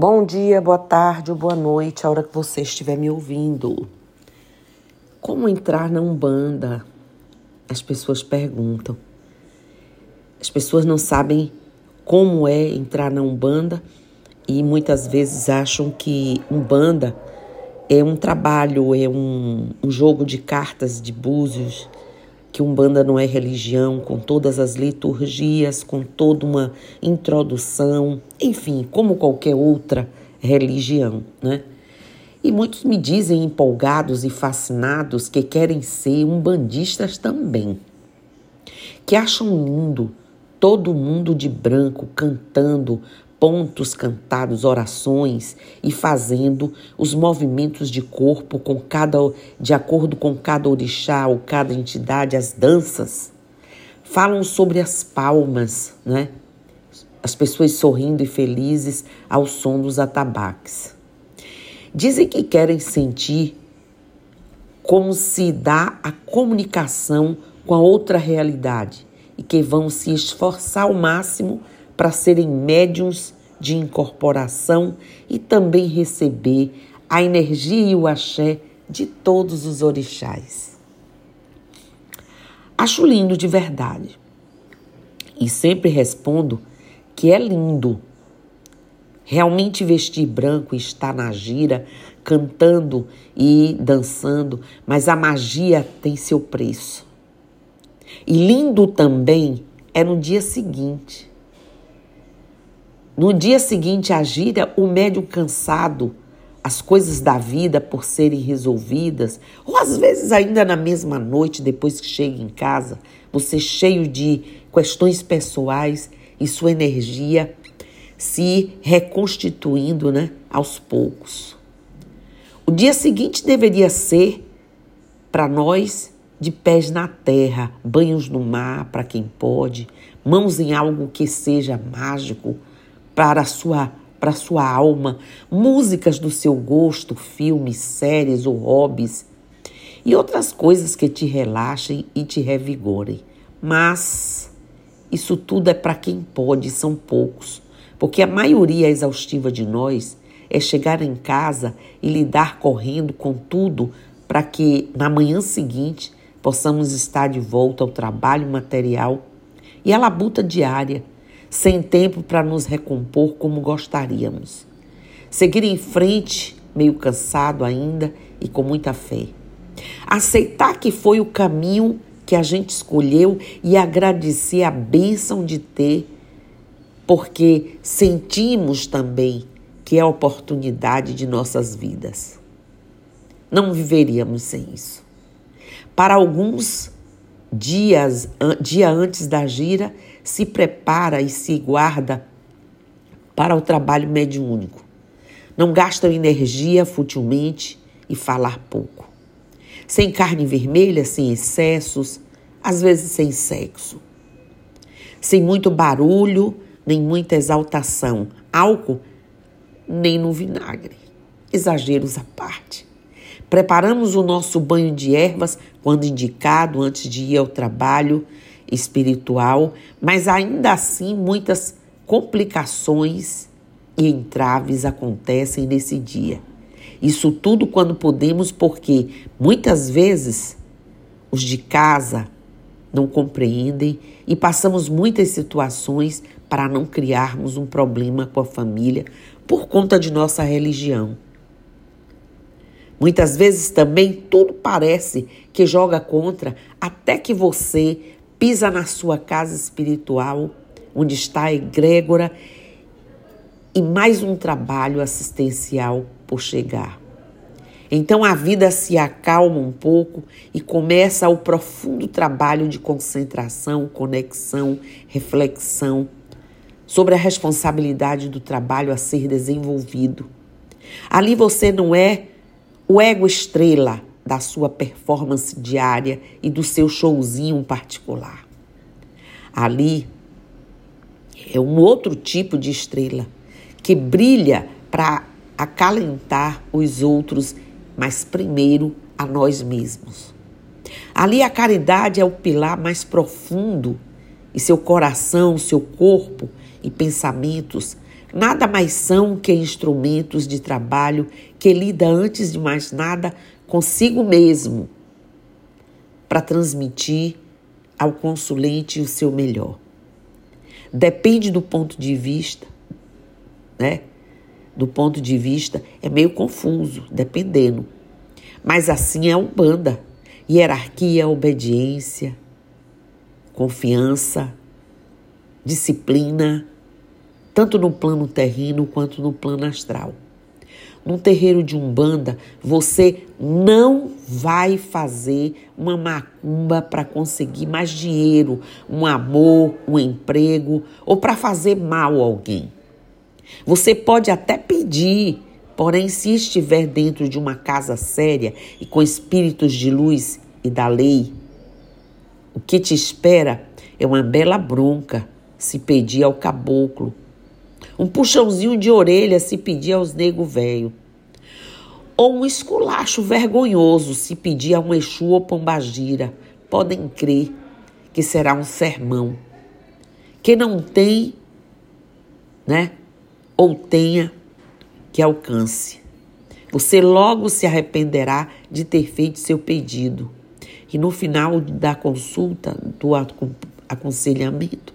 Bom dia, boa tarde ou boa noite, a hora que você estiver me ouvindo. Como entrar na Umbanda? As pessoas perguntam. As pessoas não sabem como é entrar na Umbanda e muitas vezes acham que Umbanda é um trabalho, é um, um jogo de cartas, de búzios, que Umbanda não é religião, com todas as liturgias, com toda uma introdução, enfim, como qualquer outra religião, né? E muitos me dizem empolgados e fascinados que querem ser umbandistas também, que acham lindo todo mundo de branco cantando pontos cantados, orações e fazendo os movimentos de corpo com cada de acordo com cada orixá ou cada entidade, as danças. Falam sobre as palmas, né? As pessoas sorrindo e felizes ao som dos atabaques. Dizem que querem sentir como se dá a comunicação com a outra realidade e que vão se esforçar ao máximo para serem médiums de incorporação e também receber a energia e o axé de todos os orixás. Acho lindo de verdade. E sempre respondo que é lindo. Realmente vestir branco e estar na gira, cantando e dançando, mas a magia tem seu preço. E lindo também é no dia seguinte no dia seguinte à gira, o médium cansado, as coisas da vida por serem resolvidas, ou às vezes ainda na mesma noite, depois que chega em casa, você cheio de questões pessoais e sua energia se reconstituindo né, aos poucos. O dia seguinte deveria ser, para nós, de pés na terra, banhos no mar para quem pode, mãos em algo que seja mágico para a sua para sua alma, músicas do seu gosto, filmes, séries ou hobbies e outras coisas que te relaxem e te revigorem. Mas isso tudo é para quem pode, são poucos, porque a maioria exaustiva de nós é chegar em casa e lidar correndo com tudo para que na manhã seguinte possamos estar de volta ao trabalho material e à labuta diária sem tempo para nos recompor como gostaríamos. Seguir em frente, meio cansado ainda e com muita fé. Aceitar que foi o caminho que a gente escolheu e agradecer a bênção de ter, porque sentimos também que é a oportunidade de nossas vidas. Não viveríamos sem isso. Para alguns, dias dia antes da gira, se prepara e se guarda para o trabalho mediúnico. Não gastam energia futilmente e falar pouco. Sem carne vermelha, sem excessos, às vezes sem sexo. Sem muito barulho, nem muita exaltação. Álcool, nem no vinagre. Exageros à parte. Preparamos o nosso banho de ervas quando indicado antes de ir ao trabalho espiritual, mas ainda assim muitas complicações e entraves acontecem nesse dia. Isso tudo quando podemos, porque muitas vezes os de casa não compreendem e passamos muitas situações para não criarmos um problema com a família por conta de nossa religião. Muitas vezes também tudo parece que joga contra até que você pisa na sua casa espiritual, onde está a egrégora e mais um trabalho assistencial por chegar. Então a vida se acalma um pouco e começa o profundo trabalho de concentração, conexão, reflexão sobre a responsabilidade do trabalho a ser desenvolvido. Ali você não é o ego estrela da sua performance diária e do seu showzinho particular. Ali é um outro tipo de estrela que brilha para acalentar os outros, mas primeiro a nós mesmos. Ali a caridade é o pilar mais profundo e seu coração, seu corpo e pensamentos nada mais são que instrumentos de trabalho que lida antes de mais nada consigo mesmo para transmitir ao consulente o seu melhor. Depende do ponto de vista, né? Do ponto de vista é meio confuso, dependendo. Mas assim é a Umbanda. Hierarquia, obediência, confiança, disciplina, tanto no plano terreno quanto no plano astral. Num terreiro de umbanda, você não vai fazer uma macumba para conseguir mais dinheiro, um amor, um emprego ou para fazer mal a alguém. Você pode até pedir, porém, se estiver dentro de uma casa séria e com espíritos de luz e da lei, o que te espera é uma bela bronca se pedir ao caboclo um puxãozinho de orelha se pedir aos nego velho, ou um esculacho vergonhoso se pedir a um Exu ou Pombagira. Podem crer que será um sermão. Quem não tem, né, ou tenha, que alcance. Você logo se arrependerá de ter feito seu pedido. E no final da consulta, do aconselhamento,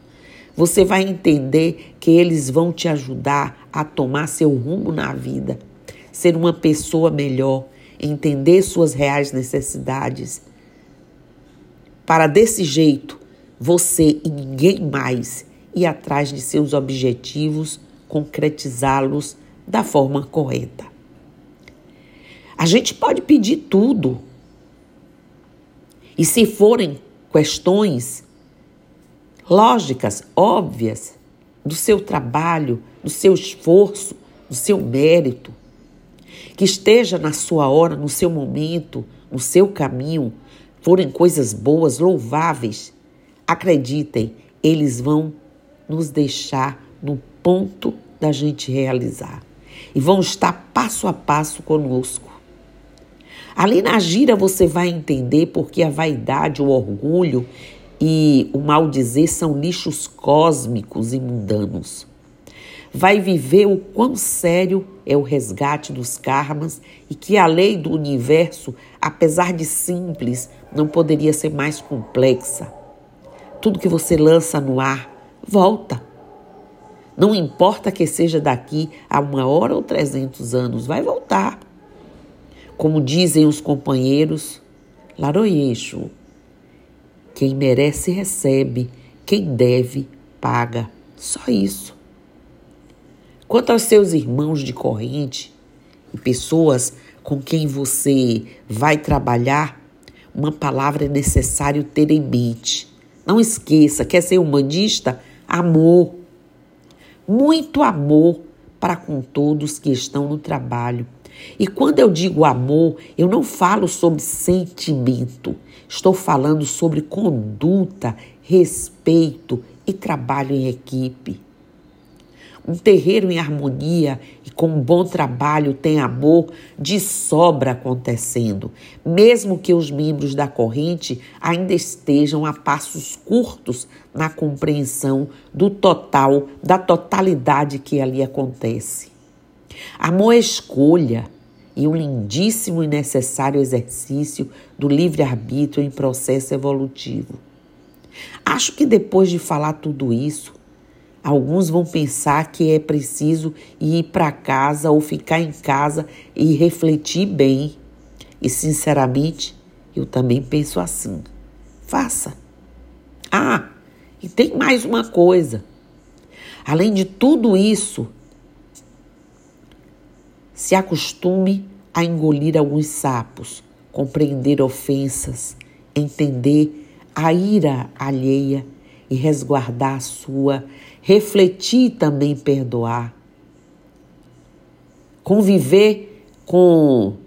você vai entender que eles vão te ajudar a tomar seu rumo na vida, ser uma pessoa melhor, entender suas reais necessidades. Para desse jeito, você e ninguém mais ir atrás de seus objetivos, concretizá-los da forma correta. A gente pode pedir tudo. E se forem questões lógicas, óbvias, do seu trabalho, do seu esforço, do seu mérito. Que esteja na sua hora, no seu momento, no seu caminho, forem coisas boas, louváveis. Acreditem, eles vão nos deixar no ponto da gente realizar e vão estar passo a passo conosco. Ali na gira você vai entender porque a vaidade, o orgulho e o mal dizer são lixos cósmicos e mundanos. Vai viver o quão sério é o resgate dos karmas e que a lei do universo, apesar de simples, não poderia ser mais complexa. Tudo que você lança no ar volta. Não importa que seja daqui a uma hora ou trezentos anos, vai voltar. Como dizem os companheiros, Laroyeixo, quem merece, recebe. Quem deve, paga. Só isso. Quanto aos seus irmãos de corrente e pessoas com quem você vai trabalhar, uma palavra é necessário ter em mente. Não esqueça, quer ser humanista? Amor. Muito amor para com todos que estão no trabalho. E quando eu digo amor, eu não falo sobre sentimento, estou falando sobre conduta, respeito e trabalho em equipe. Um terreiro em harmonia e com um bom trabalho tem amor de sobra acontecendo, mesmo que os membros da corrente ainda estejam a passos curtos na compreensão do total, da totalidade que ali acontece. Amor é escolha e um lindíssimo e necessário exercício do livre-arbítrio em processo evolutivo. Acho que depois de falar tudo isso, alguns vão pensar que é preciso ir para casa ou ficar em casa e refletir bem. E sinceramente, eu também penso assim. Faça. Ah, e tem mais uma coisa. Além de tudo isso, se acostume a engolir alguns sapos, compreender ofensas, entender a ira alheia e resguardar a sua, refletir e também perdoar. Conviver com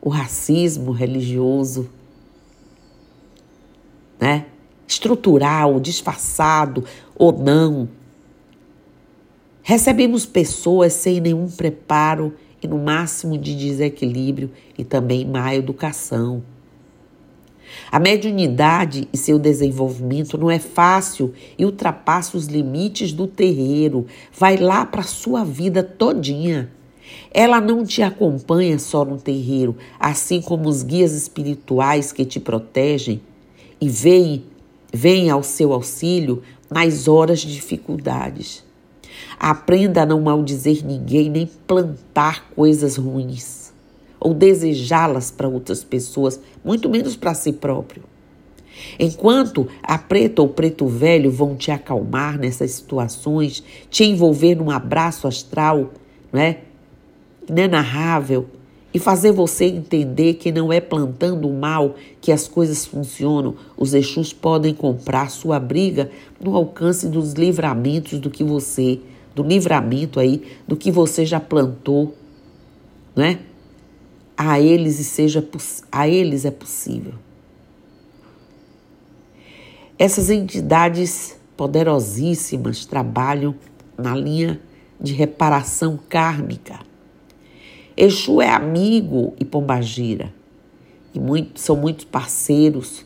o racismo religioso, né? Estrutural, disfarçado ou não. Recebemos pessoas sem nenhum preparo e no máximo de desequilíbrio e também má educação. A mediunidade e seu desenvolvimento não é fácil e ultrapassa os limites do terreiro, vai lá para a sua vida todinha. Ela não te acompanha só no terreiro, assim como os guias espirituais que te protegem e vêm, vêm ao seu auxílio nas horas de dificuldades. Aprenda a não maldizer ninguém nem plantar coisas ruins ou desejá-las para outras pessoas, muito menos para si próprio. Enquanto a preta ou preto velho vão te acalmar nessas situações, te envolver num abraço astral, não é? Inenarrável, e fazer você entender que não é plantando o mal que as coisas funcionam. Os Exus podem comprar sua briga no alcance dos livramentos do que você, do livramento aí, do que você já plantou, não é? a eles e seja a eles é possível. Essas entidades poderosíssimas trabalham na linha de reparação kármica. Exu é amigo e pombagira, e muito, são muitos parceiros.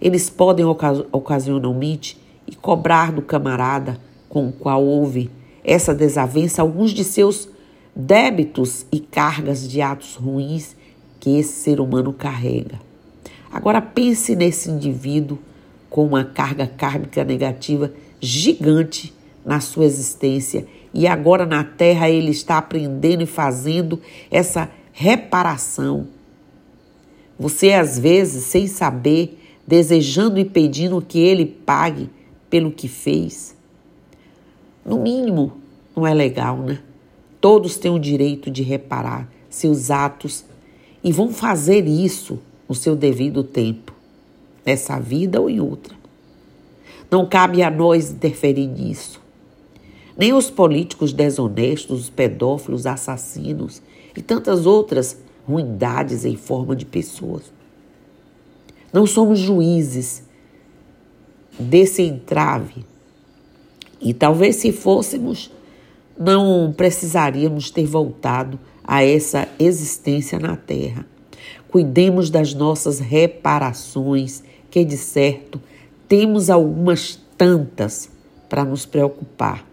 Eles podem ocasionalmente e cobrar do camarada com o qual houve essa desavença alguns de seus débitos e cargas de atos ruins que esse ser humano carrega. Agora pense nesse indivíduo com uma carga kármica negativa gigante na sua existência e agora na Terra ele está aprendendo e fazendo essa reparação. Você às vezes, sem saber, desejando e pedindo que ele pague pelo que fez. No mínimo, não é legal, né? Todos têm o direito de reparar seus atos e vão fazer isso no seu devido tempo, nessa vida ou em outra. Não cabe a nós interferir nisso. Nem os políticos desonestos, os pedófilos, assassinos e tantas outras ruindades em forma de pessoas. Não somos juízes desse entrave. E talvez se fôssemos, não precisaríamos ter voltado a essa existência na Terra. Cuidemos das nossas reparações, que de certo temos algumas tantas para nos preocupar.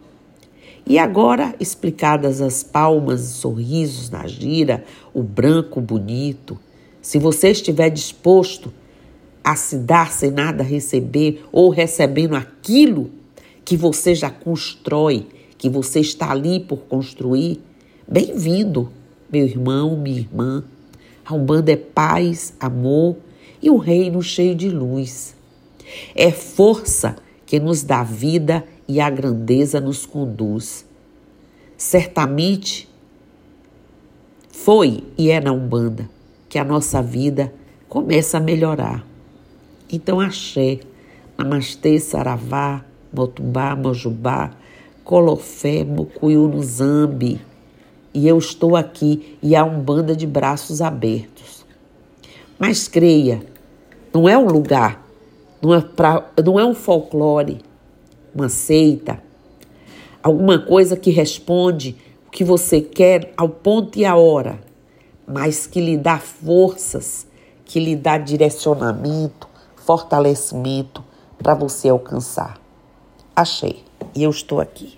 E agora, explicadas as palmas e sorrisos na gira, o branco bonito, se você estiver disposto a se dar sem nada receber ou recebendo aquilo que você já constrói que você está ali por construir, bem-vindo, meu irmão, minha irmã. A Umbanda é paz, amor e um reino cheio de luz. É força que nos dá vida e a grandeza nos conduz. Certamente foi e é na Umbanda que a nossa vida começa a melhorar. Então, axé, namastê, saravá, motumbá, mojubá, Colofé, Mucuyu no Zambi. E eu estou aqui e há um banda de braços abertos. Mas creia, não é um lugar, não é, pra, não é um folclore, uma seita, alguma coisa que responde o que você quer ao ponto e à hora, mas que lhe dá forças, que lhe dá direcionamento, fortalecimento para você alcançar. Achei. E eu estou aqui.